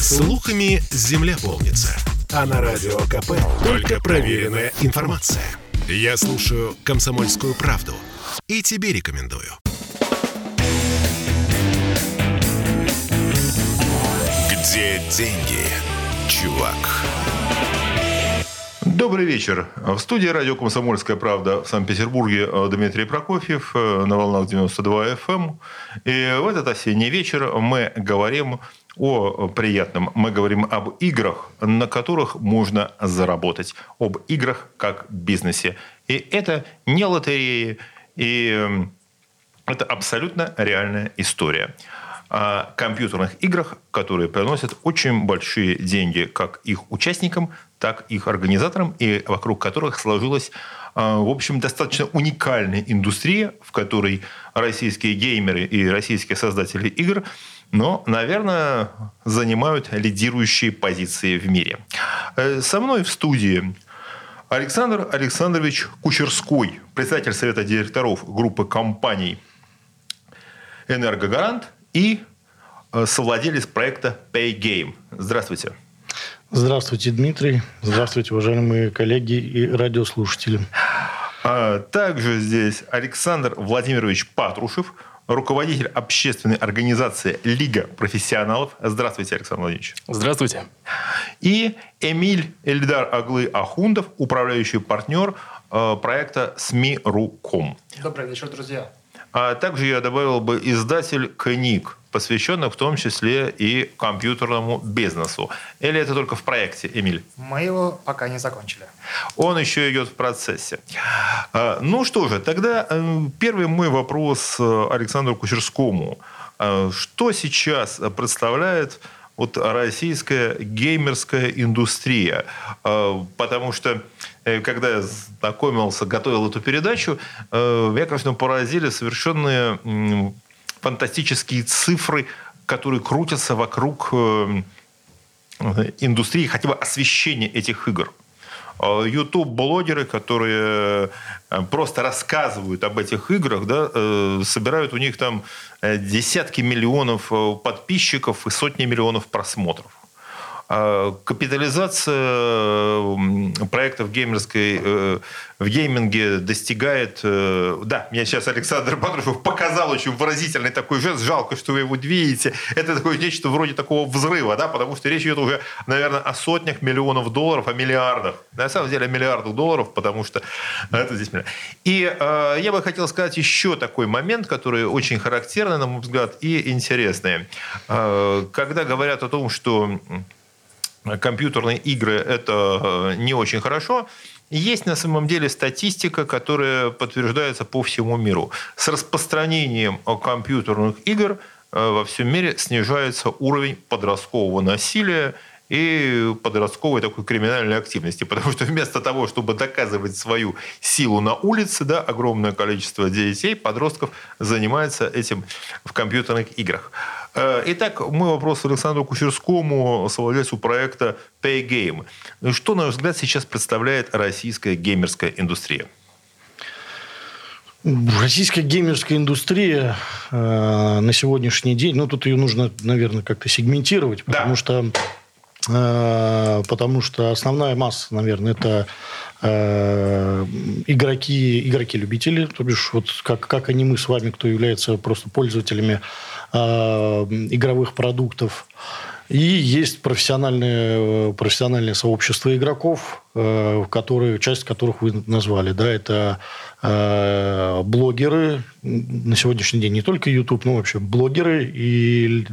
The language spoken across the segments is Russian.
Слухами земля полнится. А на радио КП только проверенная информация. Я слушаю «Комсомольскую правду» и тебе рекомендую. Где деньги, чувак? Добрый вечер. В студии радио «Комсомольская правда» в Санкт-Петербурге э, Дмитрий Прокофьев э, на волнах 92 FM. Эм. И в этот осенний вечер мы говорим о приятном. Мы говорим об играх, на которых можно заработать. Об играх как бизнесе. И это не лотереи, и эм, это абсолютно реальная история о компьютерных играх, которые приносят очень большие деньги как их участникам, так и их организаторам, и вокруг которых сложилась, а, в общем, достаточно уникальная индустрия, в которой российские геймеры и российские создатели игр но, наверное, занимают лидирующие позиции в мире. Э, со мной в студии Александр Александрович Кучерской, председатель Совета директоров группы компаний «Энергогарант» и э, совладелец проекта PayGame. Здравствуйте. Здравствуйте, Дмитрий. Здравствуйте, уважаемые коллеги и радиослушатели. А также здесь Александр Владимирович Патрушев, руководитель общественной организации «Лига профессионалов». Здравствуйте, Александр Владимирович. Здравствуйте. И Эмиль Эльдар Аглы Ахундов, управляющий партнер э, проекта СМИ.ру.ком. Добрый вечер, друзья. А также я добавил бы издатель книг, посвященных в том числе и компьютерному бизнесу. Или это только в проекте, Эмиль? Мы его пока не закончили. Он еще идет в процессе. А, ну что же, тогда э, первый мой вопрос э, Александру Кучерскому. А, что сейчас представляет вот российская геймерская индустрия? А, потому что э, когда я знакомился, готовил эту передачу, меня, конечно, поразили совершенные фантастические цифры, которые крутятся вокруг э, индустрии, хотя бы освещения этих игр. YouTube-блогеры, которые э, просто рассказывают об этих играх, да, э, собирают у них там десятки миллионов подписчиков и сотни миллионов просмотров. А капитализация проектов геймерской э, в гейминге достигает... Э, да, мне сейчас Александр Патрушев показал очень выразительный такой жест. Жалко, что вы его видите. Это такое нечто вроде такого взрыва, да, потому что речь идет уже, наверное, о сотнях миллионов долларов, о миллиардах. На самом деле о миллиардах долларов, потому что это здесь... И э, я бы хотел сказать еще такой момент, который очень характерный, на мой взгляд, и интересный. Э, когда говорят о том, что компьютерные игры – это э, не очень хорошо. Есть на самом деле статистика, которая подтверждается по всему миру. С распространением компьютерных игр э, во всем мире снижается уровень подросткового насилия и подростковой такой криминальной активности. Потому что вместо того, чтобы доказывать свою силу на улице, да, огромное количество детей, подростков занимается этим в компьютерных играх. Э, итак, мой вопрос Александру Кучерскому, совладельцу проекта PayGame. Что, на ваш взгляд, сейчас представляет российская геймерская индустрия? Российская геймерская индустрия э, на сегодняшний день, ну тут ее нужно, наверное, как-то сегментировать, потому да. что э, потому что основная масса, наверное, это э, игроки, игроки-любители, то бишь вот как, как они мы с вами, кто является просто пользователями игровых продуктов. И есть профессиональное, профессиональное сообщество игроков, э, которые, часть которых вы назвали. Да, это э, блогеры, на сегодняшний день не только YouTube, но вообще блогеры. И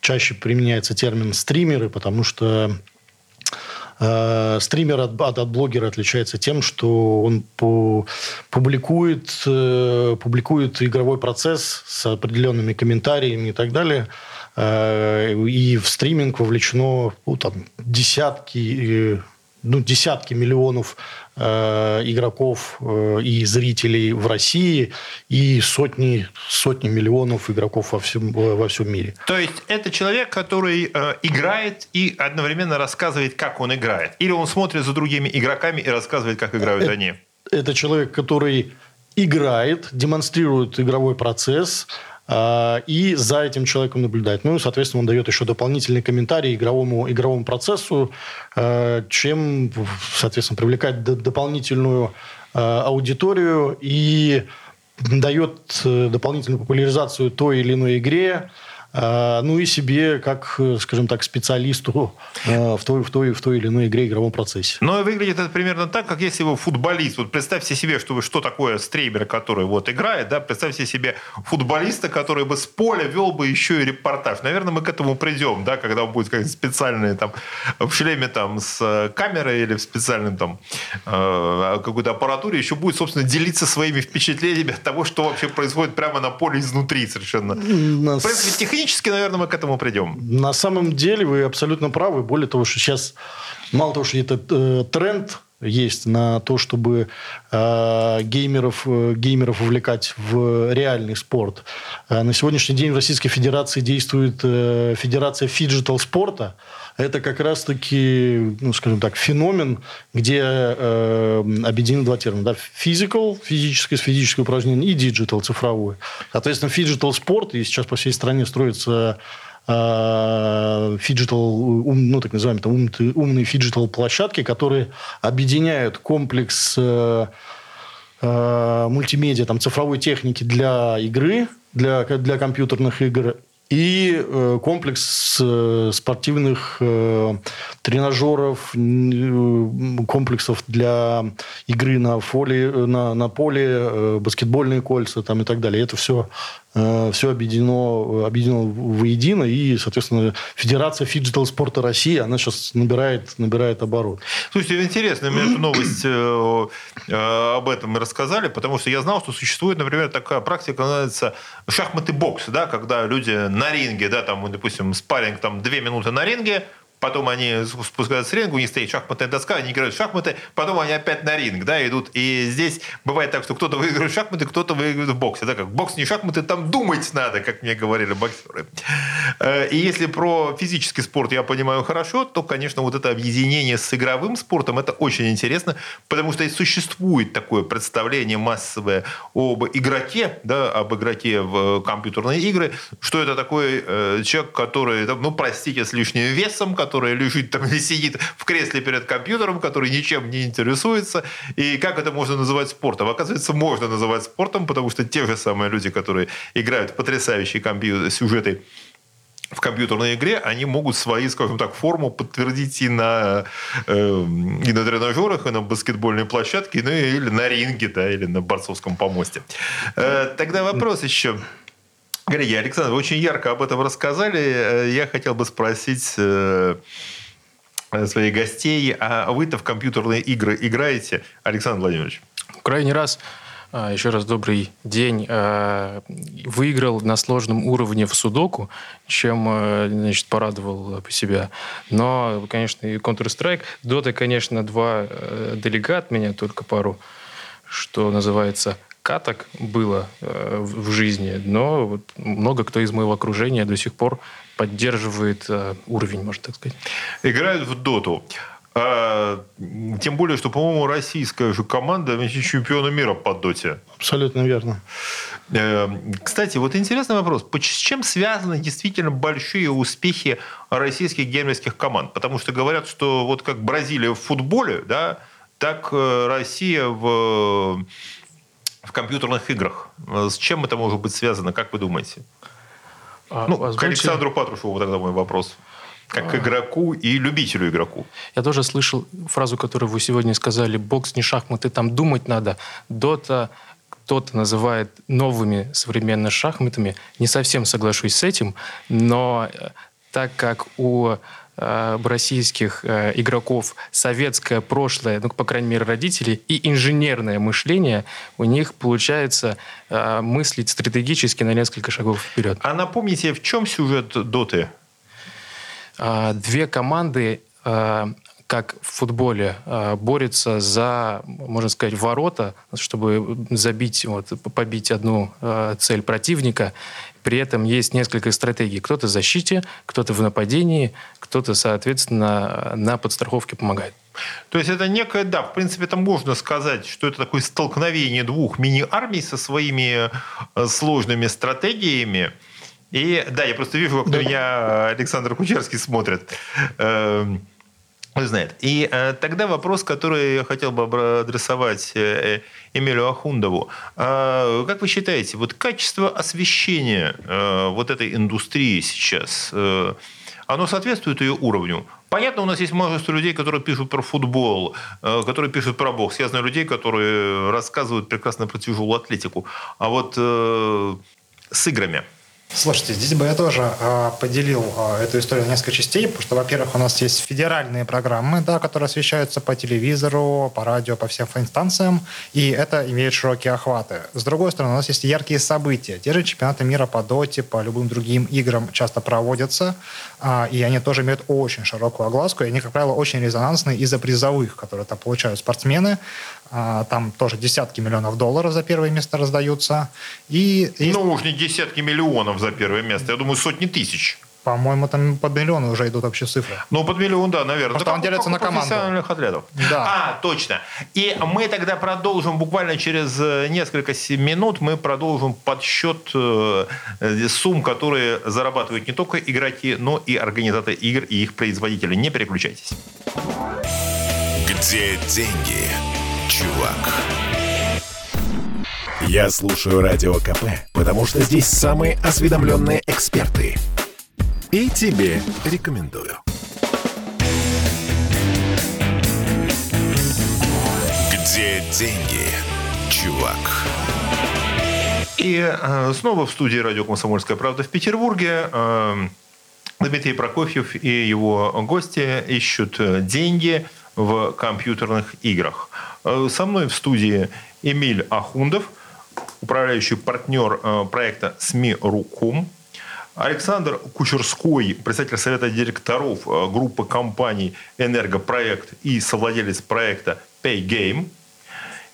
чаще применяется термин стримеры, потому что Э, стример от, от, от блогера отличается тем, что он по, публикует, э, публикует игровой процесс с определенными комментариями и так далее. Э, и в стриминг вовлечено ну, там, десятки ну, десятки миллионов э, игроков э, и зрителей в России и сотни, сотни миллионов игроков во всем, во всем мире. То есть это человек, который э, играет и одновременно рассказывает, как он играет? Или он смотрит за другими игроками и рассказывает, как играют это, они? Это человек, который играет, демонстрирует игровой процесс, и за этим человеком наблюдать. Ну, и, соответственно, он дает еще дополнительный комментарий игровому, игровому процессу, чем, соответственно, привлекать дополнительную аудиторию и дает дополнительную популяризацию той или иной игре, а, ну и себе, как, скажем так, специалисту а, в той, в той, в той или иной игре, игровом процессе. Но ну, выглядит это примерно так, как если вы футболист. Вот представьте себе, что вы что такое стример, который вот играет, да, представьте себе футболиста, который бы с поля вел бы еще и репортаж. Наверное, мы к этому придем, да, когда он будет как специальный там в шлеме там с камерой или в специальном там э, какой-то аппаратуре еще будет, собственно, делиться своими впечатлениями от того, что вообще происходит прямо на поле изнутри совершенно. Нас... В принципе, технически технически, наверное, мы к этому придем. На самом деле вы абсолютно правы. Более того, что сейчас мало того, что это э, тренд есть на то, чтобы э, геймеров, э, геймеров увлекать в реальный спорт. Э, на сегодняшний день в Российской Федерации действует э, Федерация фиджитал спорта. Это как раз-таки, ну, скажем так, феномен, где э, объединены два термина. Да? Physical, физическое, физическое упражнение, и digital, цифровое. Соответственно, фиджитал спорт, и сейчас по всей стране строится фиджитал, э, ну, так называемые там, умные фиджитал площадки, которые объединяют комплекс э, э, мультимедиа, там, цифровой техники для игры, для, для компьютерных игр и э, комплекс э, спортивных э, тренажеров, комплексов для игры на, фоле, на, на поле, баскетбольные кольца там, и так далее. Это все все объединено, объединено воедино, и, соответственно, Федерация фиджитал спорта России, она сейчас набирает, набирает оборот. Слушайте, интересно, мне новость э, э, об этом рассказали, потому что я знал, что существует, например, такая практика, называется шахматы бокс, да, когда люди на ринге, да, там, допустим, спарринг, там, две минуты на ринге, потом они спускаются с ринга, у них стоит шахматная доска, они играют в шахматы, потом они опять на ринг, да, идут. И здесь бывает так, что кто-то выигрывает в шахматы, кто-то выигрывает в боксе. Да, как бокс не шахматы, там думать надо, как мне говорили боксеры. Э, и если про физический спорт я понимаю хорошо, то, конечно, вот это объединение с игровым спортом, это очень интересно, потому что существует такое представление массовое об игроке, да, об игроке в компьютерные игры, что это такой э, человек, который, ну, простите, с лишним весом, который который лежит там или сидит в кресле перед компьютером, который ничем не интересуется. И как это можно называть спортом? Оказывается, можно называть спортом, потому что те же самые люди, которые играют потрясающие компьютер сюжеты в компьютерной игре, они могут свои, скажем так, форму подтвердить и на, э, и на тренажерах, и на баскетбольной площадке, ну или на ринге, да, или на борцовском помосте. Э, тогда вопрос еще. Коллеги, Александр, вы очень ярко об этом рассказали. Э, я хотел бы спросить э, своих гостей, а вы-то в компьютерные игры играете, Александр Владимирович? Крайний раз еще раз добрый день. Выиграл на сложном уровне в судоку, чем э, значит, порадовал себя. Но, конечно, и Counter-Strike. Дота, конечно, два делегат меня только пару, что называется, каток было э, в жизни, но вот много кто из моего окружения до сих пор поддерживает э, уровень, можно так сказать. Играют в доту. А, тем более, что, по-моему, российская же команда чемпиона мира по доте. Абсолютно верно. Э, кстати, вот интересный вопрос. С чем связаны действительно большие успехи российских геймерских команд? Потому что говорят, что вот как Бразилия в футболе, да, так э, Россия в в компьютерных играх. С чем это может быть связано, как вы думаете? А, ну, озвучили... к Александру Патрушеву тогда мой вопрос. Как к а. игроку и любителю игроку. Я тоже слышал фразу, которую вы сегодня сказали. Бокс не шахматы, там думать надо. Дота кто-то называет новыми современными шахматами. Не совсем соглашусь с этим, но э, так как у э, российских э, игроков советское прошлое, ну, по крайней мере, родители, и инженерное мышление, у них получается э, мыслить стратегически на несколько шагов вперед. А напомните, в чем сюжет Доты? Э, две команды э, как в футболе, э, борются за, можно сказать, ворота, чтобы забить, вот, побить одну э, цель противника. При этом есть несколько стратегий. Кто-то в защите, кто-то в нападении, кто-то, соответственно, на подстраховке помогает. То есть это некое, да, в принципе, это можно сказать, что это такое столкновение двух мини-армий со своими э, сложными стратегиями. И да, я просто вижу, как да. меня Александр Кучерский смотрит. Знает. И э, тогда вопрос, который я хотел бы адресовать э, Эмилю Ахундову. Э, как вы считаете, вот качество освещения э, вот этой индустрии сейчас, э, оно соответствует ее уровню? Понятно, у нас есть множество людей, которые пишут про футбол, э, которые пишут про бокс. Я знаю людей, которые рассказывают прекрасно про тяжелую атлетику. А вот э, с играми – Слушайте, здесь бы я тоже э, поделил э, эту историю на несколько частей, потому что, во-первых, у нас есть федеральные программы, да, которые освещаются по телевизору, по радио, по всем инстанциям, и это имеет широкие охваты. С другой стороны, у нас есть яркие события. Те же чемпионаты мира по доте, по любым другим играм часто проводятся, э, и они тоже имеют очень широкую огласку, и они, как правило, очень резонансные из-за призовых, которые там получают спортсмены. А, там тоже десятки миллионов долларов за первое место раздаются. И есть... Ну, уж не десятки миллионов за первое место. Я думаю, сотни тысяч. По-моему, там под миллион уже идут вообще цифры. Ну, под миллион, да, наверное. Потому что он делится на команду. профессиональных атлетов. Да. А, точно. И мы тогда продолжим буквально через э, несколько минут. Мы продолжим подсчет э, сумм, которые зарабатывают не только игроки, но и организаторы игр и их производители. Не переключайтесь. Где деньги? Чувак. Я слушаю Радио КП, потому что здесь самые осведомленные эксперты. И тебе рекомендую. Где деньги, чувак? И э, снова в студии радио «Комсомольская правда» в Петербурге э, Дмитрий Прокофьев и его гости ищут деньги в компьютерных играх. Э, со мной в студии Эмиль Ахундов, управляющий партнер э, проекта СМИ.ру.ком, Александр Кучерской, председатель совета директоров э, группы компаний «Энергопроект» и совладелец проекта PayGame,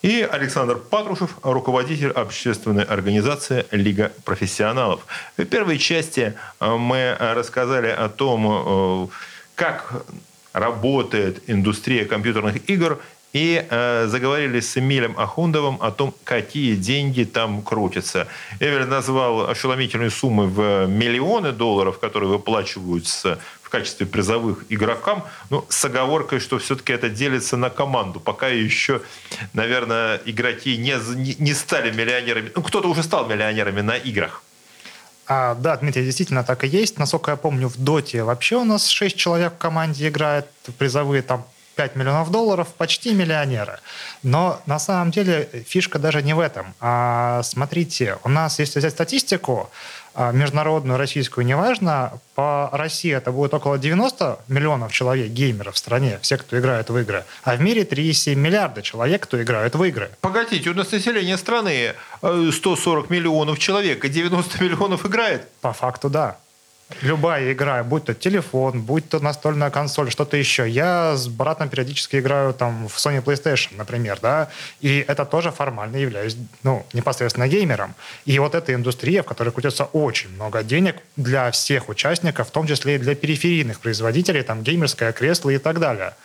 и Александр Патрушев, руководитель общественной организации «Лига профессионалов». В первой части мы рассказали о том, как работает индустрия компьютерных игр и э, заговорили с Эмилем Ахундовым о том, какие деньги там крутятся. Эмиль назвал ошеломительные суммы в миллионы долларов, которые выплачиваются в качестве призовых игрокам, но с оговоркой, что все-таки это делится на команду. Пока еще, наверное, игроки не, не стали миллионерами. Ну, кто-то уже стал миллионерами на играх. А, да, Дмитрий, действительно так и есть. Насколько я помню, в Доте вообще у нас 6 человек в команде играет, призовые там 5 миллионов долларов, почти миллионеры. Но на самом деле фишка даже не в этом. А, смотрите, у нас, если взять статистику, а, международную, российскую, неважно, по России это будет около 90 миллионов человек, геймеров в стране, все, кто играет в игры, а в мире 3,7 миллиарда человек, кто играет в игры. Погодите, у нас население страны 140 э, миллионов человек, и 90 миллионов играет? По факту, да любая игра, будь то телефон, будь то настольная консоль, что-то еще. Я с братом периодически играю там в Sony PlayStation, например, да, и это тоже формально являюсь, ну, непосредственно геймером. И вот эта индустрия, в которой крутится очень много денег для всех участников, в том числе и для периферийных производителей, там, геймерское кресло и так далее –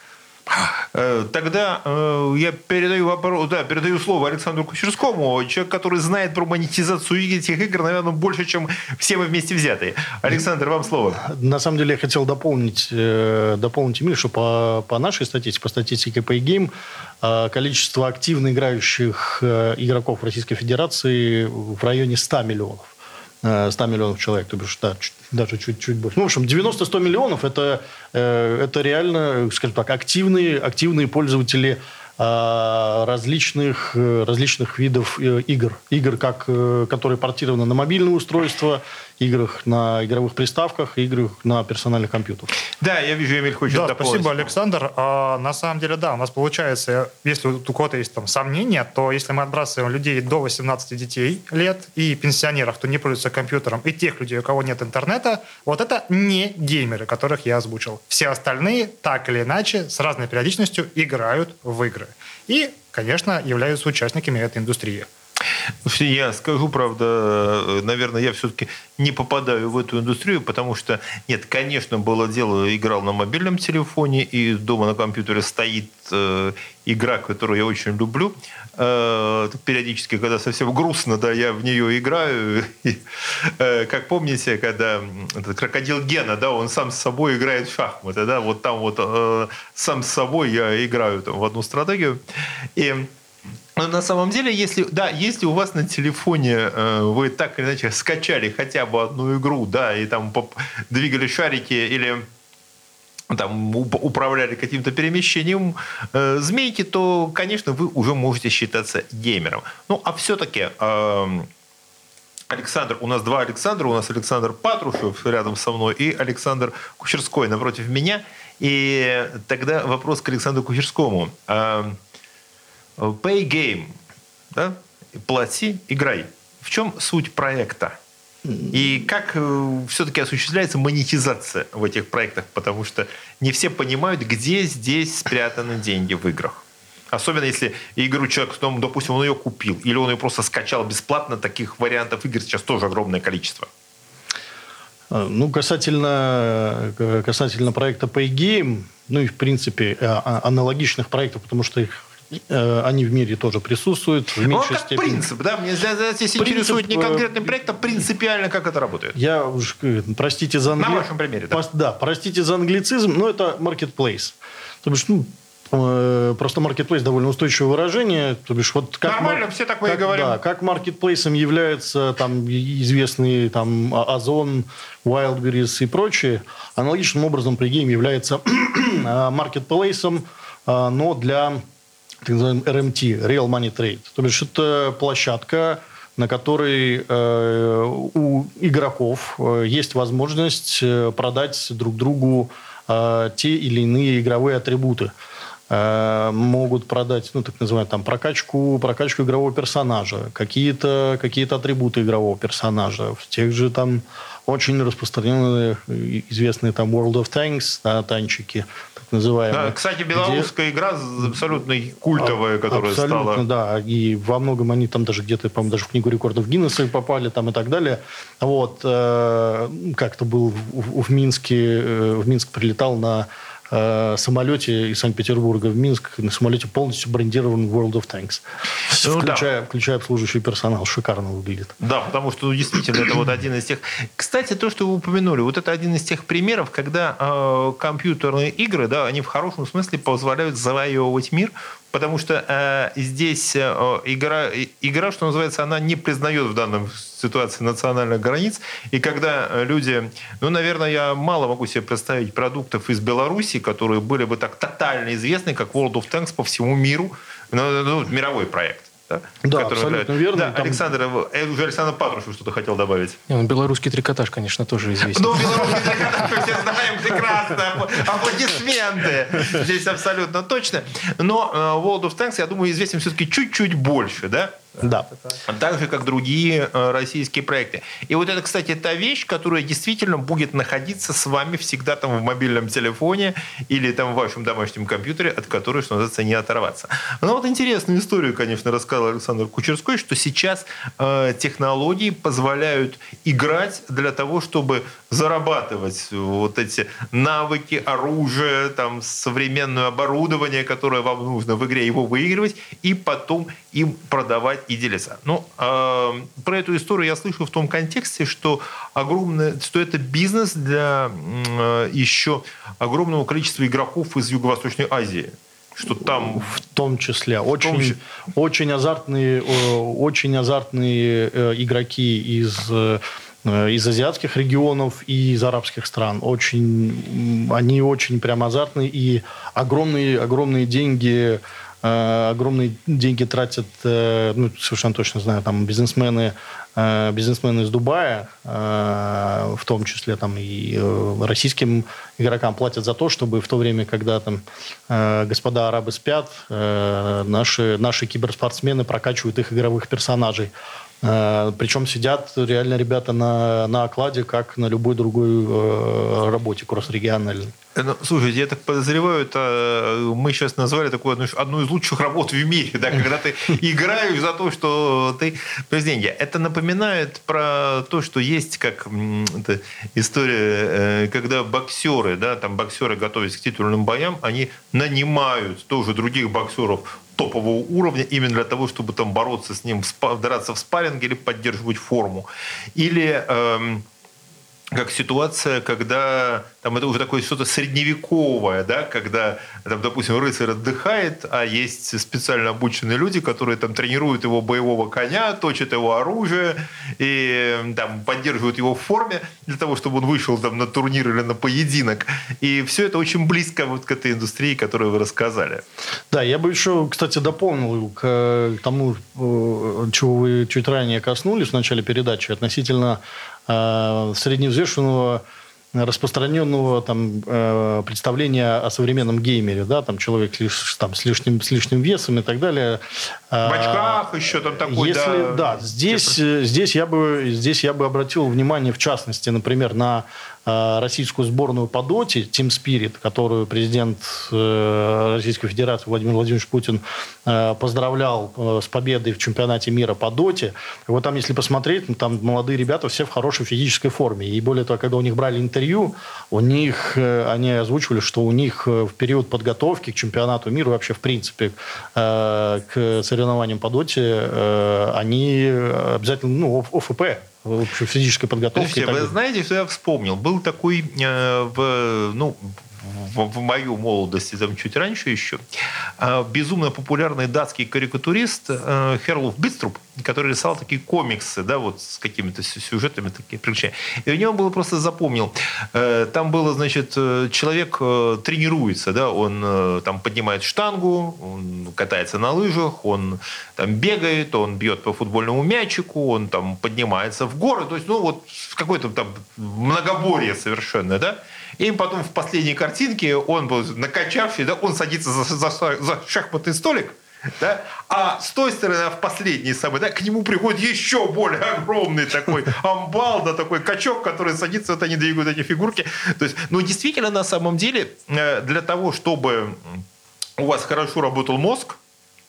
тогда э, я передаю, вопрос, да, передаю слово Александру Кучерскому, человек, который знает про монетизацию этих игр, наверное, больше, чем все мы вместе взятые. Александр, вам слово. На самом деле я хотел дополнить, э, дополнить Эмиль, что по, по нашей статистике, по статистике PayGame, количество активно играющих игроков Российской Федерации в районе 100 миллионов. 100 миллионов человек, то бишь, да, даже чуть-чуть больше. Ну, в общем, 90-100 миллионов это, э, это реально, скажем так, активные, активные пользователи а, различных, э, различных видов э, игр. Игр, как, которые портированы на мобильное устройство, играх на игровых приставках, играх на персональных компьютерах. Да, я вижу, Эмиль хочет Да, дополнить. спасибо, Александр. А, на самом деле, да, у нас получается, если у кого-то есть там сомнения, то если мы отбрасываем людей до 18 детей лет и пенсионеров, кто не пользуется компьютером, и тех людей, у кого нет интернета, вот это не геймеры, которых я озвучил. Все остальные, так или иначе, с разной периодичностью играют в игры. И, конечно, являются участниками этой индустрии. Я скажу, правда, наверное, я все-таки не попадаю в эту индустрию, потому что, нет, конечно, было дело, играл на мобильном телефоне, и дома на компьютере стоит э, игра, которую я очень люблю. Э, периодически, когда совсем грустно, да, я в нее играю. И, э, как помните, когда этот крокодил Гена, да, он сам с собой играет в шахматы, да, вот там вот э, сам с собой я играю там, в одну стратегию. И но на самом деле, если, да, если у вас на телефоне э, вы так или иначе скачали хотя бы одну игру, да, и там двигали шарики или там управляли каким-то перемещением э, змейки, то, конечно, вы уже можете считаться геймером. Ну, а все-таки э, Александр, у нас два Александра, у нас Александр Патрушев рядом со мной и Александр Кучерской напротив меня. И тогда вопрос к Александру Кучерскому. Э, Pay game. Да? Плати, играй. В чем суть проекта? И как э, все-таки осуществляется монетизация в этих проектах? Потому что не все понимают, где здесь спрятаны деньги в играх. Особенно если игру человек, ну, допустим, он ее купил, или он ее просто скачал бесплатно, таких вариантов игр сейчас тоже огромное количество. А, ну, касательно, э, касательно проекта PayGame, ну и, в принципе, э, а, аналогичных проектов, потому что их Э, они в мире тоже присутствуют. В меньшей ну, как степени. принцип, да? Мне здесь принцип, интересует не конкретный проект, а принципиально, как это работает. Я уж, э, простите за англи... На вашем примере, да. Да, простите за англицизм, но это marketplace. То бишь, ну, э, Просто marketplace довольно устойчивое выражение. То бишь, вот как Нормально, все так мы как, и говорим. Да, как маркетплейсом являются там, известные там, Озон, Wildberries и прочие, аналогичным образом Pregame является маркетплейсом, но для так называемый RMT, Real Money Trade. То бишь это площадка, на которой э, у игроков э, есть возможность э, продать друг другу э, те или иные игровые атрибуты. Э, могут продать, ну, так называемую, там, прокачку, прокачку игрового персонажа, какие-то какие атрибуты игрового персонажа, в тех же там очень распространенные, известные там World of Tanks, да, танчики, так называемые. Да, кстати, белорусская где... игра абсолютно культовая, которая абсолютно, стала... да, и во многом они там даже где-то, по-моему, даже в книгу рекордов Гиннесса попали там и так далее. Вот, э, как-то был в, в Минске, э, в Минск прилетал на э, самолете из Санкт-Петербурга в Минск, на самолете полностью брендирован World of Tanks. Ну, включая, да. включая обслуживающий персонал. Шикарно выглядит. Да, потому что ну, действительно это вот один из тех... Кстати, то, что вы упомянули, вот это один из тех примеров, когда э, компьютерные игры, да, они в хорошем смысле позволяют завоевывать мир, потому что э, здесь э, игра, игра, что называется, она не признает в данном ситуации национальных границ. И когда э, люди, ну, наверное, я мало могу себе представить продуктов из Беларуси, которые были бы так тотально известны, как World of Tanks по всему миру, ну, ну мировой проект да? Да, абсолютно верно. Да, там... Александр, э, уже Александр Патрушев что-то хотел добавить. Не, ну, белорусский трикотаж, конечно, тоже известен. Ну, белорусский трикотаж мы все знаем прекрасно. Аплодисменты. Здесь абсолютно точно. Но э, World of Tanks, я думаю, известен все-таки чуть-чуть больше, да? Да. Так же, как другие э, российские проекты. И вот это, кстати, та вещь, которая действительно будет находиться с вами всегда там в мобильном телефоне или там в вашем домашнем компьютере, от которой, что называется, не оторваться. Но вот интересную историю, конечно, рассказал Александр Кучерской, что сейчас э, технологии позволяют играть для того, чтобы зарабатывать вот эти навыки, оружие, там, современное оборудование, которое вам нужно в игре, его выигрывать, и потом им продавать и делиться. Ну, э, про эту историю я слышу в том контексте, что, огромное, что это бизнес для э, еще огромного количества игроков из Юго-Восточной Азии что там в том числе очень том числе. очень азартные очень азартные э, игроки из э, из азиатских регионов и из арабских стран очень они очень прям азартные и огромные огромные деньги Э, огромные деньги тратят, э, ну, совершенно точно знаю, там бизнесмены, э, бизнесмены из Дубая, в том числе там и российским игрокам платят за то, чтобы в то время, когда там господа арабы спят, наши, наши киберспортсмены прокачивают их игровых персонажей. Э, Причем сидят реально ребята на, на окладе, как на любой другой э, работе кросс-региональной. Ну, слушайте, я так подозреваю, это мы сейчас назвали такую одну, одну из лучших работ в мире, да, когда ты играешь за то, что ты деньги. Это напоминает про то, что есть как это история, когда боксеры, да, там боксеры готовясь к титульным боям, они нанимают тоже других боксеров топового уровня именно для того, чтобы там бороться с ним, драться в спарринге или поддерживать форму. Или эм, как ситуация, когда там это уже такое что-то средневековое, да, когда, там, допустим, рыцарь отдыхает, а есть специально обученные люди, которые там тренируют его боевого коня, точат его оружие и там поддерживают его в форме для того, чтобы он вышел там на турнир или на поединок. И все это очень близко вот к этой индустрии, которую вы рассказали. Да, я бы еще, кстати, дополнил к тому, э, чего вы чуть ранее коснулись в начале передачи относительно э, средневзвешенного распространенного там, э, представления о современном геймере, да, там человек лишь, там, с, лишним, с лишним весом и так далее. В очках еще там такой, Если, да. Да, здесь, здесь, я бы, здесь я бы обратил внимание, в частности, например, на российскую сборную по доте Team Spirit, которую президент э, Российской Федерации Владимир Владимирович Путин э, поздравлял с победой в чемпионате мира по доте. Вот там, если посмотреть, ну, там молодые ребята все в хорошей физической форме. И более того, когда у них брали интервью, у них, они озвучивали, что у них в период подготовки к чемпионату мира, вообще в принципе к соревнованиям по доте, они обязательно, ну, ОФП в общем, физической подготовке. вы знаете, что я вспомнил? Был такой э, в, ну, в, в мою молодость, там чуть раньше еще, а, безумно популярный датский карикатурист э, Херлов Битструп, который рисовал такие комиксы, да, вот с какими-то сюжетами, такие приключения. И у него было просто запомнил. Э, там было, значит, э, человек тренируется, да, он там поднимает штангу, он катается на лыжах, он там бегает, он бьет по футбольному мячику, он там поднимается в горы, то есть, ну, вот какое-то там многоборье совершенно, да. И потом в последней картинке он был накачавший, да, он садится за, за, за шахматный столик, да? А с той стороны, в последней самой, да, к нему приходит еще более огромный такой амбал, да, такой качок, который садится, вот они двигают эти фигурки. То есть, ну, действительно, на самом деле, э, для того, чтобы у вас хорошо работал мозг,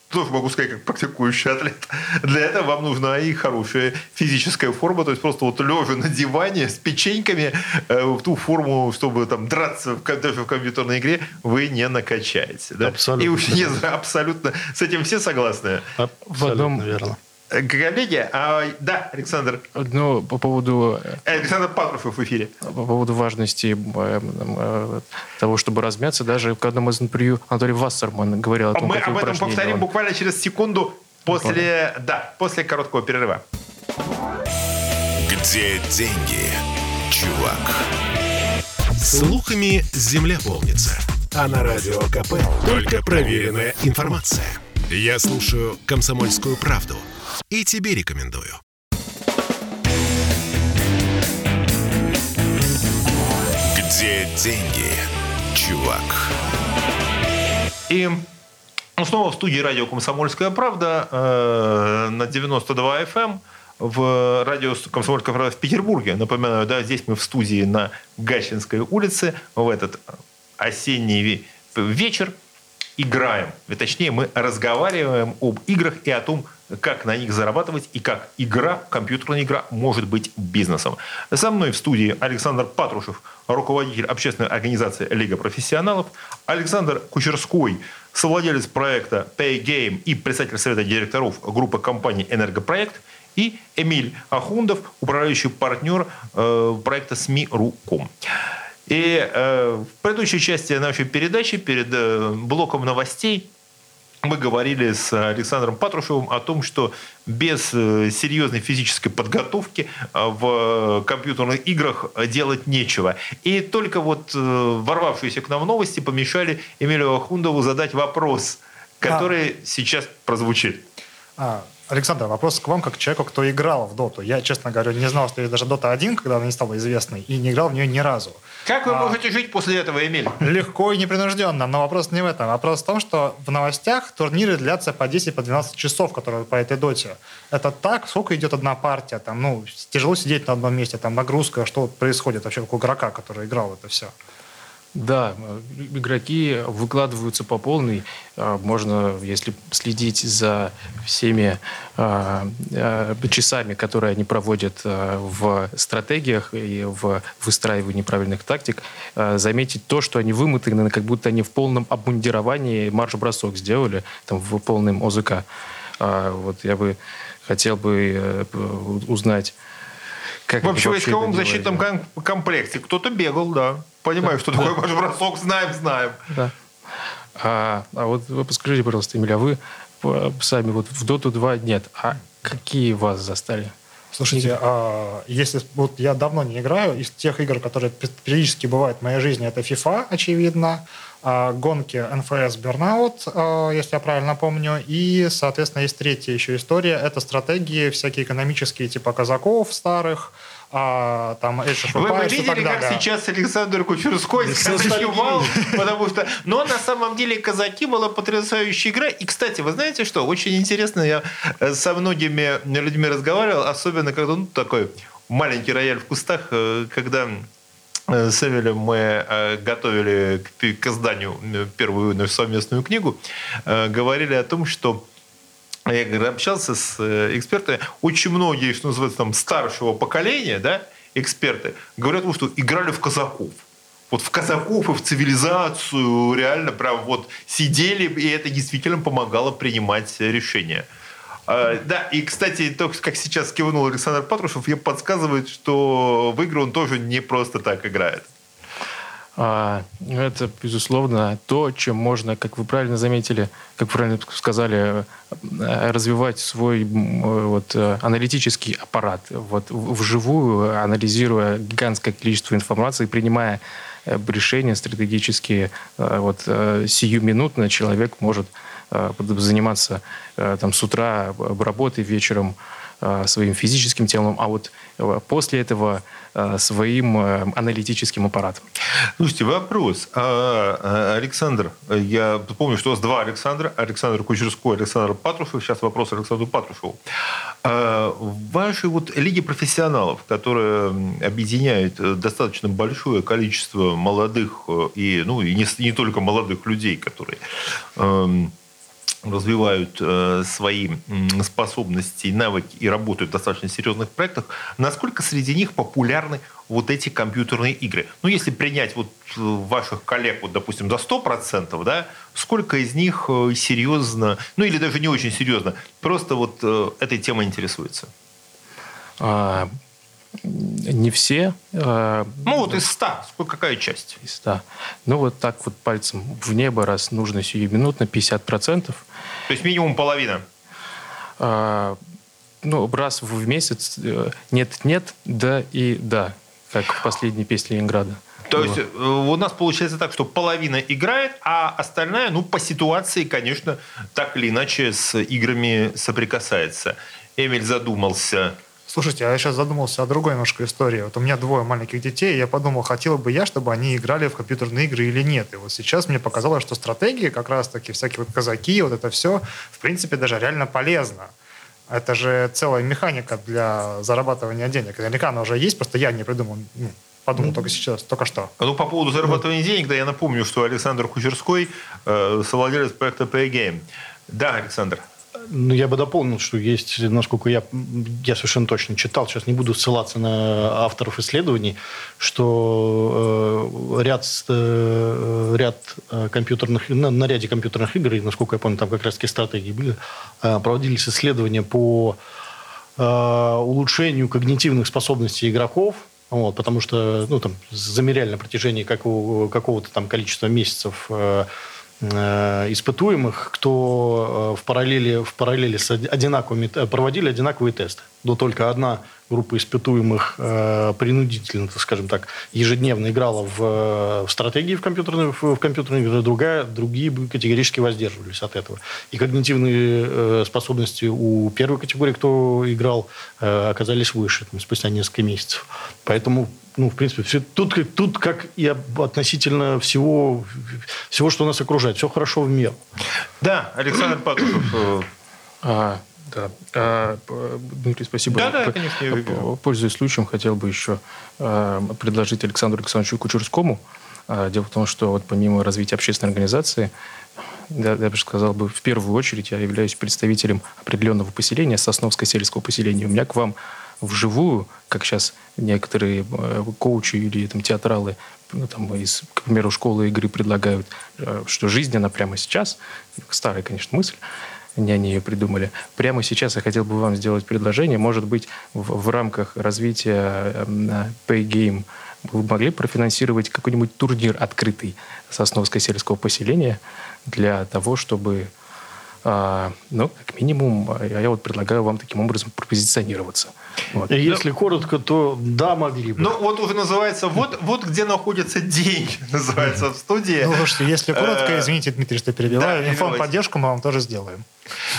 тоже могу сказать, как практикующий атлет. Для этого вам нужна и хорошая физическая форма, то есть просто вот лежа на диване с печеньками э, в ту форму, чтобы там драться в, даже в компьютерной игре, вы не накачаете. Да? Абсолютно. И уж не абсолютно. С этим все согласны? Абсолютно в одном, верно. Коллеги, а, да, Александр. Ну, по поводу... Э, Александр Патрушев в эфире. По поводу важности э, э, того, чтобы размяться, даже к одному из интервью Анатолий Вассерман говорил о том, Мы об этом повторим он... буквально через секунду после, буквально. да, после короткого перерыва. Где деньги, чувак? Слухами земля полнится. А на радио КП только проверенная информация. Я слушаю «Комсомольскую правду» и тебе рекомендую. Где деньги, чувак? И ну, снова в студии радио «Комсомольская правда» э, на 92 FM эм в радио «Комсомольская правда» в Петербурге. Напоминаю, да, здесь мы в студии на Гащинской улице в этот осенний вечер играем. Точнее, мы разговариваем об играх и о том, как на них зарабатывать и как игра, компьютерная игра, может быть бизнесом. Со мной в студии Александр Патрушев, руководитель общественной организации Лига профессионалов, Александр Кучерской, совладелец проекта Pay Game и председатель совета директоров группы компаний «Энергопроект», и Эмиль Ахундов, управляющий партнер э, проекта СМИ.ру.ком. И э, в предыдущей части нашей передачи, перед э, блоком новостей, мы говорили с Александром Патрушевым о том, что без э, серьезной физической подготовки в компьютерных играх делать нечего. И только вот ворвавшиеся к нам новости помешали Эмилию Ахундову задать вопрос, который а. сейчас прозвучит. А, Александр, вопрос к вам, как к человеку, кто играл в доту. Я, честно говоря, не знал, что есть даже Дота 1, когда она не стала известной, и не играл в нее ни разу. Как вы а, можете жить после этого, Эмиль? Легко и непринужденно. Но вопрос не в этом. Вопрос в том, что в новостях турниры длятся по 10-12 по 12 часов, которые по этой доте. Это так? Сколько идет одна партия? Там, ну, тяжело сидеть на одном месте, там нагрузка, что происходит вообще у игрока, который играл это все? Да, игроки выкладываются по полной. А, можно, если следить за всеми а, а, часами, которые они проводят в стратегиях и в выстраивании правильных тактик, заметить то, что они вымотаны, как будто они в полном обмундировании марш-бросок сделали, там, в полном ОЗК. Вот я бы хотел бы э, узнать, как в общевойсковом защитном комплекте кто-то бегал, да. Понимаю, да, что да. такое марш-бросок, знаем, знаем. Да. А, а вот вы подскажите, пожалуйста, Эмиль, а вы сами вот в Доту 2 нет, а какие вас застали? Слушайте, а если вот я давно не играю, из тех игр, которые периодически бывают в моей жизни, это FIFA, очевидно, а гонки NFS Burnout, а, если я правильно помню, и, соответственно, есть третья еще история, это стратегии всякие экономические, типа казаков старых, а, там Age Вы бы видели, как сейчас Александр Кучерской скончевал, потому что... Но на самом деле «Казаки» была потрясающая игра. И, кстати, вы знаете что? Очень интересно, я э, со многими людьми разговаривал, особенно когда ну, такой маленький рояль в кустах, э, когда э, с Эмилем мы готовили к изданию первую нашу совместную книгу, говорили о том, что я говорю, общался с э, экспертами, очень многие, что называется, там, старшего поколения, да, эксперты, говорят, что играли в казаков. Вот в казаков и в цивилизацию реально прям вот сидели, и это действительно помогало принимать решения. Uh, да, и, кстати, то, как сейчас кивнул Александр Патрушев, я подсказывает, что в игры он тоже не просто так играет. А, это, безусловно, то, чем можно, как вы правильно заметили, как вы правильно сказали, э, развивать свой э, вот, э, аналитический аппарат, вот, вживую анализируя гигантское количество информации, принимая решения стратегические, вот, сиюминутно человек может заниматься там, с утра работой, вечером своим физическим телом, а вот после этого Э, своим э, аналитическим аппаратом. Слушайте, вопрос. А, Александр, я помню, что у вас два Александра. Александр Кучерской, Александр Патрушев. Сейчас вопрос Александру Патрушеву. А, вашей вот лиге профессионалов, которая объединяет э, достаточно большое количество молодых и, ну, и не, не только молодых людей, которые эм, развивают э, свои способности, навыки и работают в достаточно серьезных проектах, насколько среди них популярны вот эти компьютерные игры? Ну, если принять вот э, ваших коллег, вот, допустим, до 100%, да, сколько из них э, серьезно, ну, или даже не очень серьезно, просто вот э, этой темой интересуется? Не все. А, ну, вот из 100, сколько, какая часть? Из 100. Ну, вот так вот пальцем в небо, раз нужно сиюминутно, 50%. То есть минимум половина? А, ну, раз в месяц нет-нет, э, да и да, как в последней песне Ленинграда. То есть э, у нас получается так, что половина играет, а остальная, ну, по ситуации, конечно, так или иначе с играми соприкасается. Эмиль задумался. Слушайте, а я сейчас задумался о другой немножко истории. Вот у меня двое маленьких детей, и я подумал, хотел бы я, чтобы они играли в компьютерные игры или нет. И вот сейчас мне показалось, что стратегии, как раз-таки всякие вот казаки, вот это все, в принципе, даже реально полезно. Это же целая механика для зарабатывания денег. Наверняка она уже есть, просто я не придумал. Ну, подумал только сейчас, только что. Ну, по поводу зарабатывания ну. денег, да, я напомню, что Александр Кучерской, э, совладелец проекта PayGame. Да, Александр. Ну, я бы дополнил, что есть, насколько я, я совершенно точно читал, сейчас не буду ссылаться на авторов исследований, что э, ряд, э, ряд э, компьютерных, на, на ряде компьютерных игр, и, насколько я помню, там как раз-таки стратегии были, э, проводились исследования по э, улучшению когнитивных способностей игроков, вот, потому что ну, там, замеряли на протяжении какого, какого-то там количества месяцев Э, испытуемых, кто э, в параллели, в параллели с одинаковыми, проводили одинаковые тесты. Но только одна группа испытуемых э, принудительно, так скажем так, ежедневно играла в, в стратегии в компьютерной, в, в компьютерной игре, другая, другие бы категорически воздерживались от этого. И когнитивные э, способности у первой категории, кто играл, э, оказались выше там, спустя несколько месяцев. Поэтому ну, в принципе, все, тут, тут как и относительно всего, всего, что нас окружает. Все хорошо в меру. Да, Александр Патрушев. А, да. А, Дмитрий, спасибо. Да, да, конечно. Пользуясь случаем, хотел бы еще а, предложить Александру Александровичу Кучерскому. А, дело в том, что вот помимо развития общественной организации, я, я бы сказал бы, в первую очередь я являюсь представителем определенного поселения, Сосновского сельского поселения. У меня к вам вживую, как сейчас некоторые э, коучи или там, театралы ну, там, из, к примеру, школы игры предлагают, что жизнь, она прямо сейчас, старая, конечно, мысль, не они ее придумали. Прямо сейчас я хотел бы вам сделать предложение, может быть, в, в рамках развития э, Pay Game вы могли профинансировать какой-нибудь турнир открытый Сосновское сельского поселения для того, чтобы а, ну, как минимум, а, я вот предлагаю вам таким образом пропозиционироваться. Вот. Если ну, коротко, то да, могли бы. Ну, вот уже называется, вот, вот где находятся деньги, называется в студии. Ну, слушайте, если коротко, э, извините, Дмитрий, что перебиваю, да, информподдержку мы вам тоже сделаем.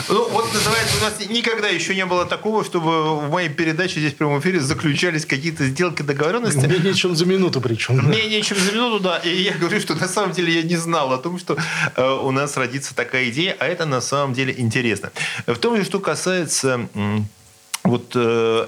Ну, вот называется, у нас никогда еще не было такого, чтобы в моей передаче здесь в прямом эфире заключались какие-то сделки, договоренности. Менее чем за минуту причем. Да? Менее чем за минуту, да. И я говорю, что на самом деле я не знал о том, что э, у нас родится такая идея, а это на самом деле интересно. В том, что касается э, вот э,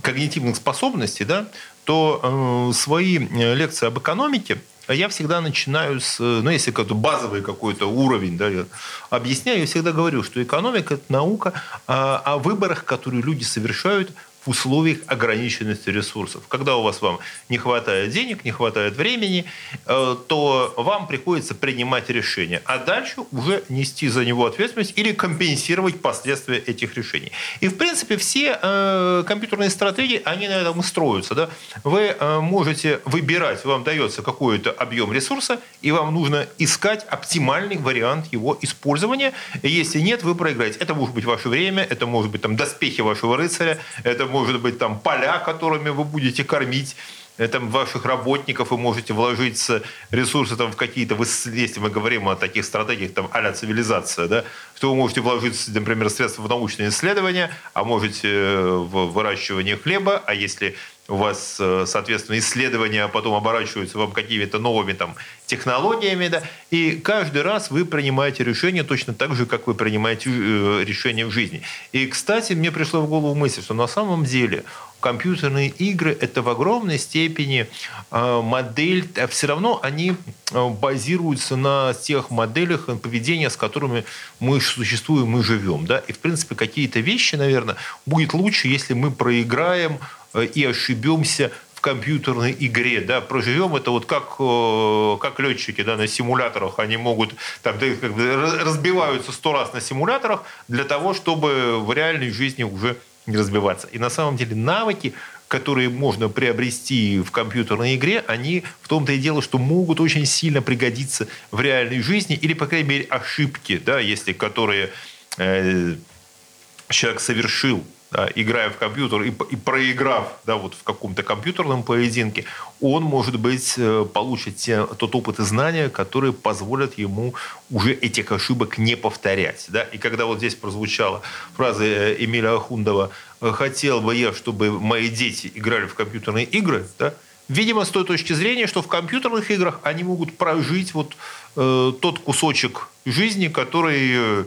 когнитивных способностей, да, то э, свои э, лекции об экономике – я всегда начинаю с, ну, если какой-то базовый какой-то уровень, да, я объясняю, я всегда говорю, что экономика – это наука о, о выборах, которые люди совершают в условиях ограниченности ресурсов. Когда у вас вам не хватает денег, не хватает времени, э, то вам приходится принимать решения, а дальше уже нести за него ответственность или компенсировать последствия этих решений. И, в принципе, все э, компьютерные стратегии, они на этом и строятся. Да? Вы э, можете выбирать, вам дается какой-то объем ресурса, и вам нужно искать оптимальный вариант его использования. Если нет, вы проиграете. Это может быть ваше время, это может быть там, доспехи вашего рыцаря, это может быть там поля, которыми вы будете кормить там, ваших работников, вы можете вложить ресурсы там, в какие-то, если мы говорим о таких стратегиях, там, а цивилизация, да, что вы можете вложить, например, средства в научные исследования, а можете э, в выращивание хлеба, а если у вас, э, соответственно, исследования потом оборачиваются вам какими-то новыми там, технологиями, да, и каждый раз вы принимаете решение точно так же, как вы принимаете э, решение в жизни. И, кстати, мне пришла в голову мысль, что на самом деле компьютерные игры – это в огромной степени э, модель, а все равно они базируются на тех моделях поведения, с которыми мы существуем, мы живем. Да? И, в принципе, какие-то вещи, наверное, будет лучше, если мы проиграем и ошибемся в компьютерной игре, да, проживем это вот как, э, как летчики, да, на симуляторах, они могут, там, как бы разбиваются сто раз на симуляторах для того, чтобы в реальной жизни уже не разбиваться. И на самом деле навыки, которые можно приобрести в компьютерной игре, они в том-то и дело, что могут очень сильно пригодиться в реальной жизни, или, по крайней мере, ошибки, да, если которые э, человек совершил играя в компьютер и, и проиграв да, вот в каком-то компьютерном поединке, он, может быть, э, получит те, тот опыт и знания, которые позволят ему уже этих ошибок не повторять. Да? И когда вот здесь прозвучала фраза э, Эмиля Ахундова «хотел бы я, чтобы мои дети играли в компьютерные игры», да? видимо, с той точки зрения, что в компьютерных играх они могут прожить вот э, тот кусочек жизни, который... Э,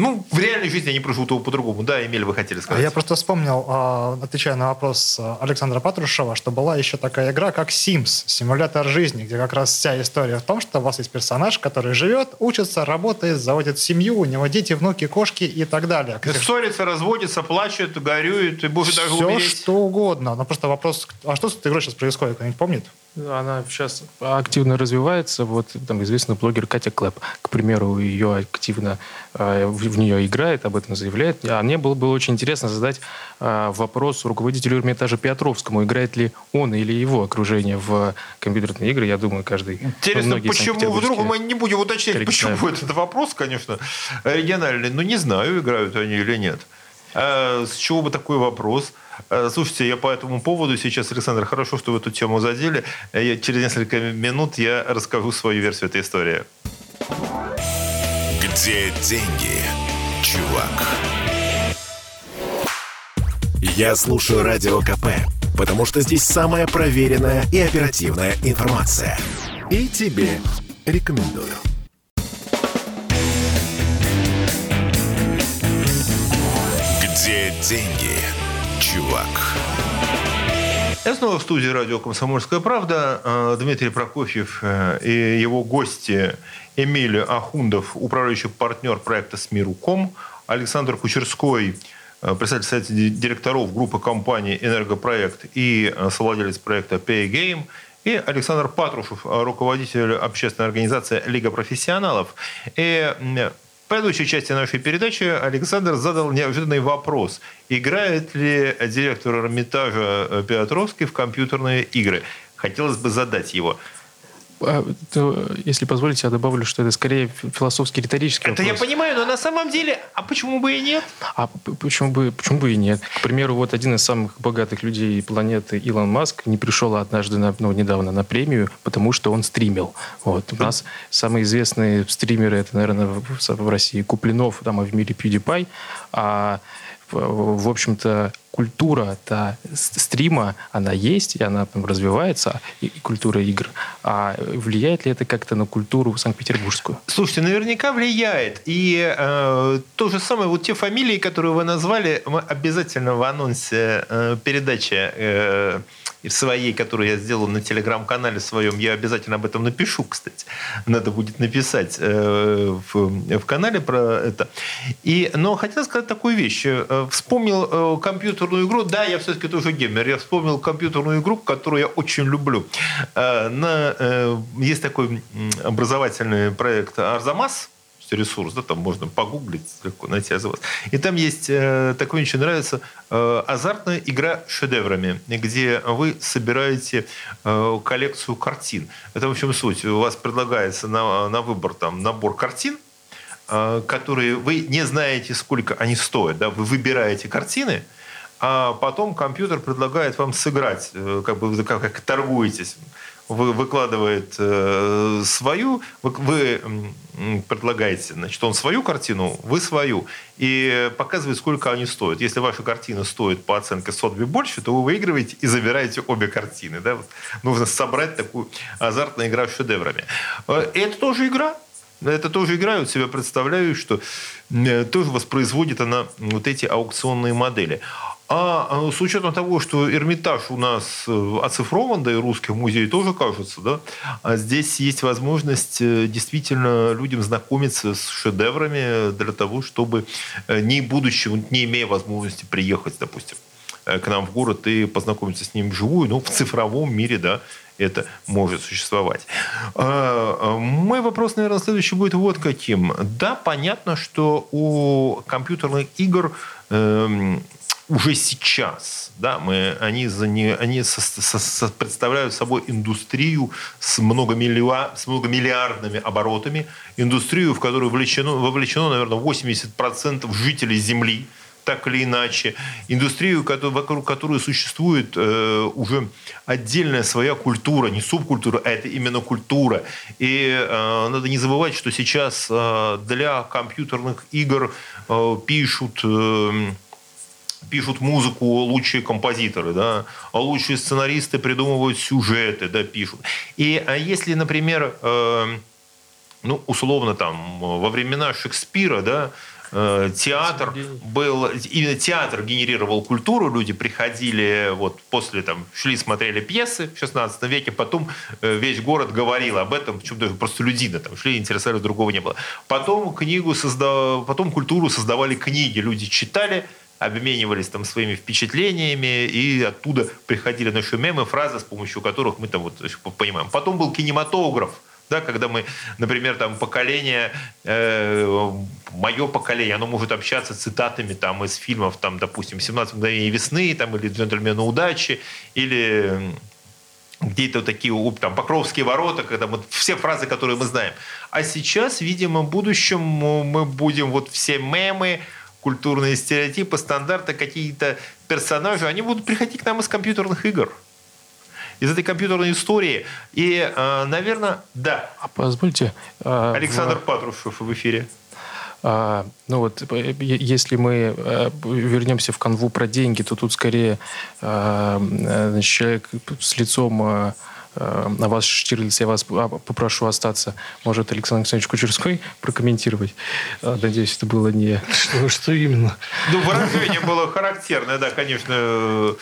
ну, в реальной жизни они проживут его по-другому. Да, Эмиль, вы хотели сказать. Я просто вспомнил, а, отвечая на вопрос а, Александра Патрушева, что была еще такая игра, как Sims, симулятор жизни, где как раз вся история в том, что у вас есть персонаж, который живет, учится, работает, заводит семью, у него дети, внуки, кошки и так далее. Ссорится, разводится, плачет, горюет, и может даже Все умереть. что угодно. Но просто вопрос, а что с этой игрой сейчас происходит, кто-нибудь помнит? Она сейчас активно развивается. Вот там известный блогер Катя Клэп, к примеру, ее активно э, в, в нее играет, об этом заявляет. А мне было, было очень интересно задать э, вопрос руководителю Эрмитажа Петровскому, играет ли он или его окружение в компьютерные игры. Я думаю, каждый... Интересно, почему вдруг мы не будем уточнять, почему этот вопрос, конечно, оригинальный. Но не знаю, играют они или нет. А, с чего бы такой вопрос? А, слушайте, я по этому поводу сейчас, Александр, хорошо, что вы эту тему задели. Я, через несколько минут я расскажу свою версию этой истории. Где деньги, чувак? Я слушаю Радио КП, потому что здесь самая проверенная и оперативная информация. И тебе рекомендую. Где деньги, чувак? Я снова в студии радио «Комсомольская правда». Э, Дмитрий Прокофьев э, и его гости Эмиль Ахундов, управляющий партнер проекта «Смиру.ком», Александр Кучерской, э, председатель совета директоров группы компании «Энергопроект» и совладелец проекта «PayGame», и Александр Патрушев, руководитель общественной организации «Лига профессионалов». И предыдущей части нашей передачи Александр задал неожиданный вопрос. Играет ли директор Эрмитажа Петровский в компьютерные игры? Хотелось бы задать его. А, если позволите, я добавлю, что это скорее философский риторический Это вопрос. я понимаю, но на самом деле, а почему бы и нет? А почему бы, почему бы и нет? К примеру, вот один из самых богатых людей планеты, Илон Маск, не пришел однажды, на, ну, недавно на премию, потому что он стримил. Вот. У нас самые известные стримеры, это, наверное, в, в России Куплинов, там, а в мире PewDiePie. А в общем-то, культура -то стрима, она есть, и она там развивается, и, и культура игр. А влияет ли это как-то на культуру санкт-петербургскую? Слушайте, наверняка влияет. И э, то же самое, вот те фамилии, которые вы назвали, мы обязательно в анонсе э, передачи э, в своей, которую я сделал на телеграм-канале своем, я обязательно об этом напишу, кстати. Надо будет написать э, в, в канале про это. И, но хотел сказать такую вещь. Э, вспомнил э, компьютерную игру. Да, я все-таки тоже геймер. Я вспомнил компьютерную игру, которую я очень люблю. На, есть такой образовательный проект «Арзамас», ресурс, да, там можно погуглить, легко найти вас. И там есть, э, такое мне очень нравится, э, азартная игра шедеврами, где вы собираете э, коллекцию картин. Это, в общем, суть. У вас предлагается на, на выбор там набор картин, которые вы не знаете, сколько они стоят. Да? Вы выбираете картины, а потом компьютер предлагает вам сыграть, как бы как, как торгуетесь выкладывает э, свою, вы, вы предлагаете, значит, он свою картину, вы свою, и показывает, сколько они стоят. Если ваша картина стоит по оценке Сотби больше, то вы выигрываете и забираете обе картины. Да? Вот нужно собрать такую азартную игру с шедеврами. Э, это тоже игра, это тоже игра, я вот себя представляю, что э, тоже воспроизводит она вот эти аукционные модели. А, а с учетом того, что Эрмитаж у нас э, оцифрован, да и русский музей тоже кажется, да, а здесь есть возможность э, действительно людям знакомиться с шедеврами для того, чтобы э, не будучи, не имея возможности приехать, допустим, к нам в город и познакомиться с ним вживую, но в цифровом мире, да, это может существовать. А, мой вопрос, наверное, следующий будет вот каким. Да, понятно, что у компьютерных игр эм, уже сейчас, да, мы, они, они со, со, со, представляют собой индустрию с, многомиллиар, с многомиллиардными оборотами, индустрию, в которую вовлечено, вовлечено наверное, 80% жителей Земли, так или иначе, индустрию, вокруг которой существует э, уже отдельная своя культура, не субкультура, а это именно культура. И э, надо не забывать, что сейчас э, для компьютерных игр э, пишут... Э, пишут музыку лучшие композиторы, да, а лучшие сценаристы придумывают сюжеты, да, пишут. И а если, например, э, ну, условно, там, во времена Шекспира, да, э, театр был, именно театр генерировал культуру, люди приходили, вот после там, шли, смотрели пьесы в 16 веке, потом э, весь город говорил об этом, причем даже просто людина, там шли, интересовались, другого не было. Потом книгу создав... потом культуру создавали книги, люди читали, обменивались там своими впечатлениями, и оттуда приходили наши мемы, фразы, с помощью которых мы там вот понимаем. Потом был кинематограф, да, когда мы, например, там поколение, э, мое поколение, оно может общаться цитатами там из фильмов, там, допустим, «17 мгновений весны», там, или «Джентльмены удачи», или где-то такие там Покровские ворота, когда мы все фразы, которые мы знаем. А сейчас, видимо, в будущем мы будем вот все мемы, культурные стереотипы, стандарты, какие-то персонажи, они будут приходить к нам из компьютерных игр из этой компьютерной истории. И, э, наверное, да. А позвольте... Э, Александр в... Патрушев в эфире. А, ну вот, если мы вернемся в канву про деньги, то тут скорее значит, человек с лицом на вас, Штирлиц, я вас а, попрошу остаться. Может, Александр Александрович Кучерской прокомментировать? Надеюсь, это было не... Что, что именно? Ну, выражение было характерное, да, конечно.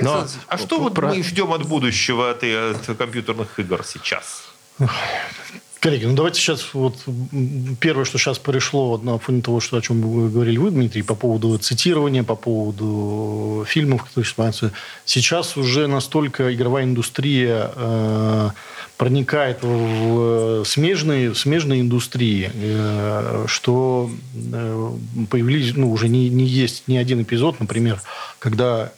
Но, а что вот про... мы ждем от будущего от, от компьютерных игр сейчас? Коллеги, ну давайте сейчас вот первое, что сейчас пришло на фоне того, что, о чем вы говорили вы, Дмитрий, по поводу цитирования, по поводу фильмов, которые снимаются. Сейчас уже настолько игровая индустрия э, проникает в смежные, смежные индустрии, э, что э, появились, ну, уже не, не есть ни один эпизод, например, когда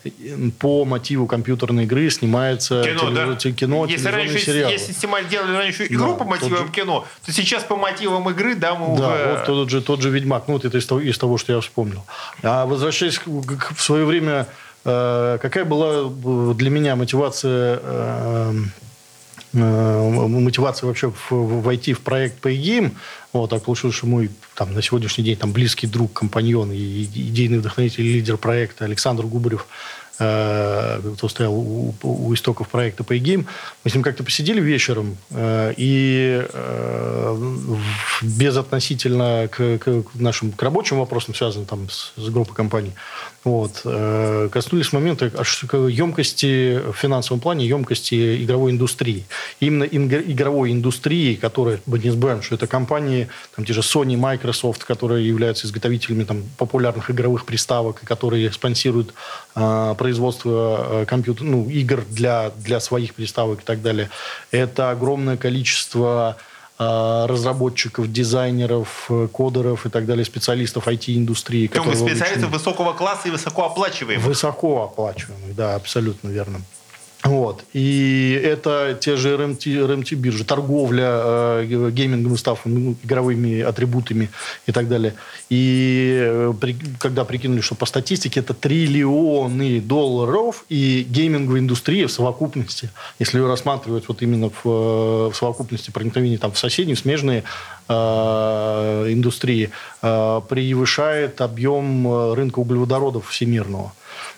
по мотиву компьютерной игры снимается кино, телевизор, да? кино если раньше, сериалы. Если снимали, делали раньше игру да, по мотивам же, кино, то сейчас по мотивам игры, да, мы да, уже... вот тот же, тот же «Ведьмак», ну, вот это из того, из того, что я вспомнил. А возвращаясь в свое время, э, какая была для меня мотивация мотивация вообще войти в проект PayGame. Вот, так получилось, что мой там, на сегодняшний день там, близкий друг, компаньон и идейный вдохновитель, лидер проекта Александр Губарев – Э, кто стоял у, у истоков проекта PayGame, мы с ним как-то посидели вечером э, и э, безотносительно к, к нашим к рабочим вопросам, связанным там с, с группой компаний, вот, коснулись момента емкости в финансовом плане, емкости игровой индустрии. Именно игровой индустрии, которая, мы не забываем, это компании, там, те же Sony, Microsoft, которые являются изготовителями там, популярных игровых приставок, которые спонсируют производство э, компьютер, ну, игр для, для своих приставок и так далее. Это огромное количество э, разработчиков, дизайнеров, э, кодеров и так далее, специалистов IT-индустрии. Специалистов высокого класса и высокооплачиваемых. Высокооплачиваемых, да, абсолютно верно. Вот. И это те же РМТ, РМТ биржи, торговля э, гейминговым ставками, ну, игровыми атрибутами и так далее. И э, при, когда прикинули, что по статистике это триллионы долларов, и гейминговая индустрия в совокупности, если ее рассматривать вот именно в, э, в совокупности проникновения там, в соседние, смежные э, индустрии, э, превышает объем э, рынка углеводородов всемирного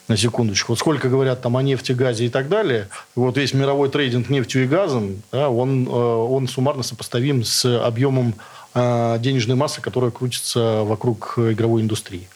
на секундочку. Вот сколько говорят там о нефти, газе и так далее, вот весь мировой трейдинг нефтью и газом, да, он, э, он суммарно сопоставим с объемом э, денежной массы, которая крутится вокруг игровой индустрии.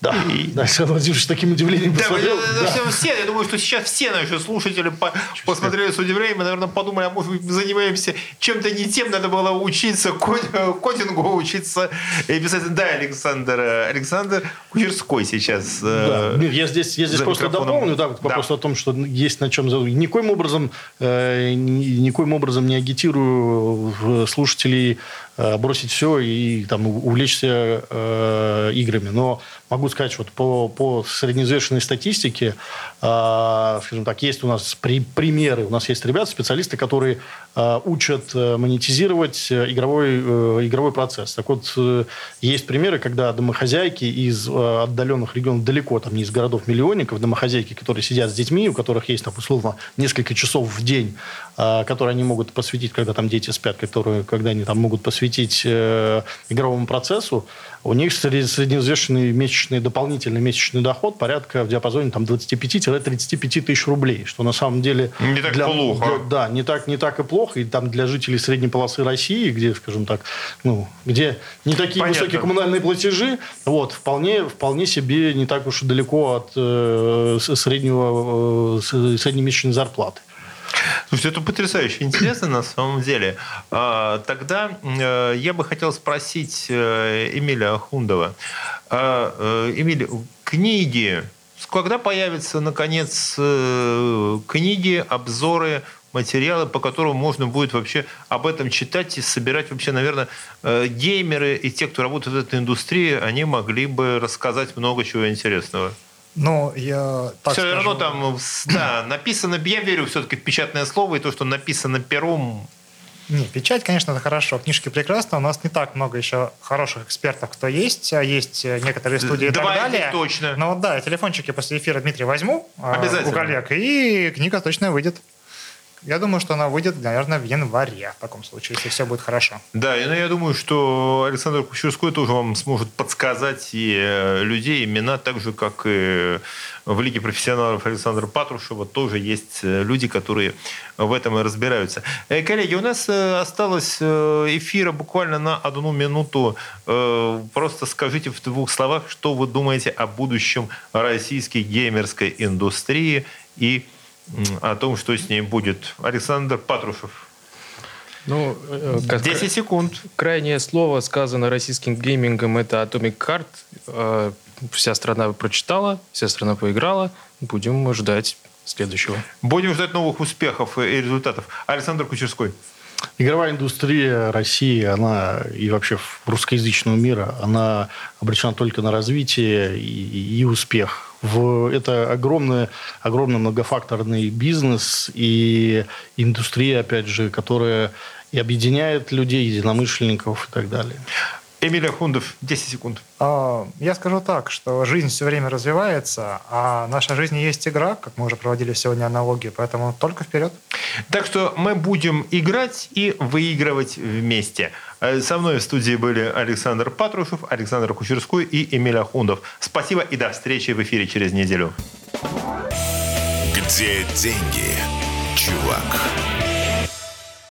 Да, и... Александр Владимирович с таким удивлением да, посмотрел. Да, да. Все, я думаю, что сейчас все наши слушатели по, посмотрели с удивлением, наверное, подумали, а может быть, мы занимаемся чем-то не тем, надо было учиться кодингу, учиться и писать. Да, Александр, Александр Кучерской сейчас. Э, да. Я здесь, я здесь просто дополню, да, вот вопрос да. о том, что есть на чем... Никоим образом, э, никоим образом не агитирую слушателей Э, бросить все и там, увлечься э, играми. Но могу сказать, вот по, по среднеизвешенной статистике, э, скажем так, есть у нас при, примеры, у нас есть ребята, специалисты, которые учат э, монетизировать игровой, э, игровой процесс. Так вот, э, есть примеры, когда домохозяйки из э, отдаленных регионов, далеко, там не из городов-миллионников, домохозяйки, которые сидят с детьми, у которых есть, там, условно, несколько часов в день, э, которые они могут посвятить, когда там дети спят, которые, когда они там могут посвятить э, игровому процессу, у них средневзвешенный месячный, дополнительный месячный доход порядка в диапазоне там, 25-35 тысяч рублей, что на самом деле... Не так для, плохо. Для, да, не так, не так и плохо. И там для жителей средней полосы России, где, скажем так, ну, где не такие Понятно. высокие коммунальные платежи, вот, вполне, вполне себе не так уж и далеко от э, среднего, э, среднемесячной зарплаты. Слушайте, это потрясающе интересно на самом деле. А, тогда э, я бы хотел спросить э, Эмиля Ахундова. А, э, Эмиль, книги, когда появятся, наконец, книги, обзоры, материалы, по которым можно будет вообще об этом читать и собирать вообще, наверное, геймеры и те, кто работает в этой индустрии, они могли бы рассказать много чего интересного. Ну, я так Все скажу... равно там, да, написано, я верю все-таки в печатное слово, и то, что написано пером, Не, печать, конечно, это хорошо. Книжки прекрасно. У нас не так много еще хороших экспертов, кто есть. А есть некоторые студии и так далее. точно. Но да, телефончики после эфира Дмитрий возьму Обязательно. у коллег, и книга точно выйдет. Я думаю, что она выйдет, наверное, в январе в таком случае, если все будет хорошо. Да, и ну, я думаю, что Александр Кучерской тоже вам сможет подсказать и э, людей, имена, так же, как и в Лиге профессионалов Александра Патрушева тоже есть э, люди, которые в этом и разбираются. Э, коллеги, у нас осталось эфира буквально на одну минуту. Просто скажите в двух словах, что вы думаете о будущем российской геймерской индустрии и о том, что с ней будет. Александр Патрушев. Ну, э, как 10 секунд. Крайнее слово сказано российским геймингом это Atomic Card. Э, вся страна прочитала, вся страна поиграла. Будем ждать следующего. Будем ждать новых успехов и результатов. Александр Кучерской. Игровая индустрия России, она и вообще русскоязычного мира, она обречена только на развитие и, и успех. В, это огромный, огромный многофакторный бизнес и индустрия, опять же, которая и объединяет людей, единомышленников и так далее. Эмилия Хундов, 10 секунд. А, я скажу так, что жизнь все время развивается, а наша жизнь есть игра, как мы уже проводили сегодня аналогию, поэтому только вперед. Так что мы будем играть и выигрывать вместе. Э, со мной в студии были Александр Патрушев, Александр Кучерской и Эмилия Хундов. Спасибо и до встречи в эфире через неделю. Где деньги, чувак?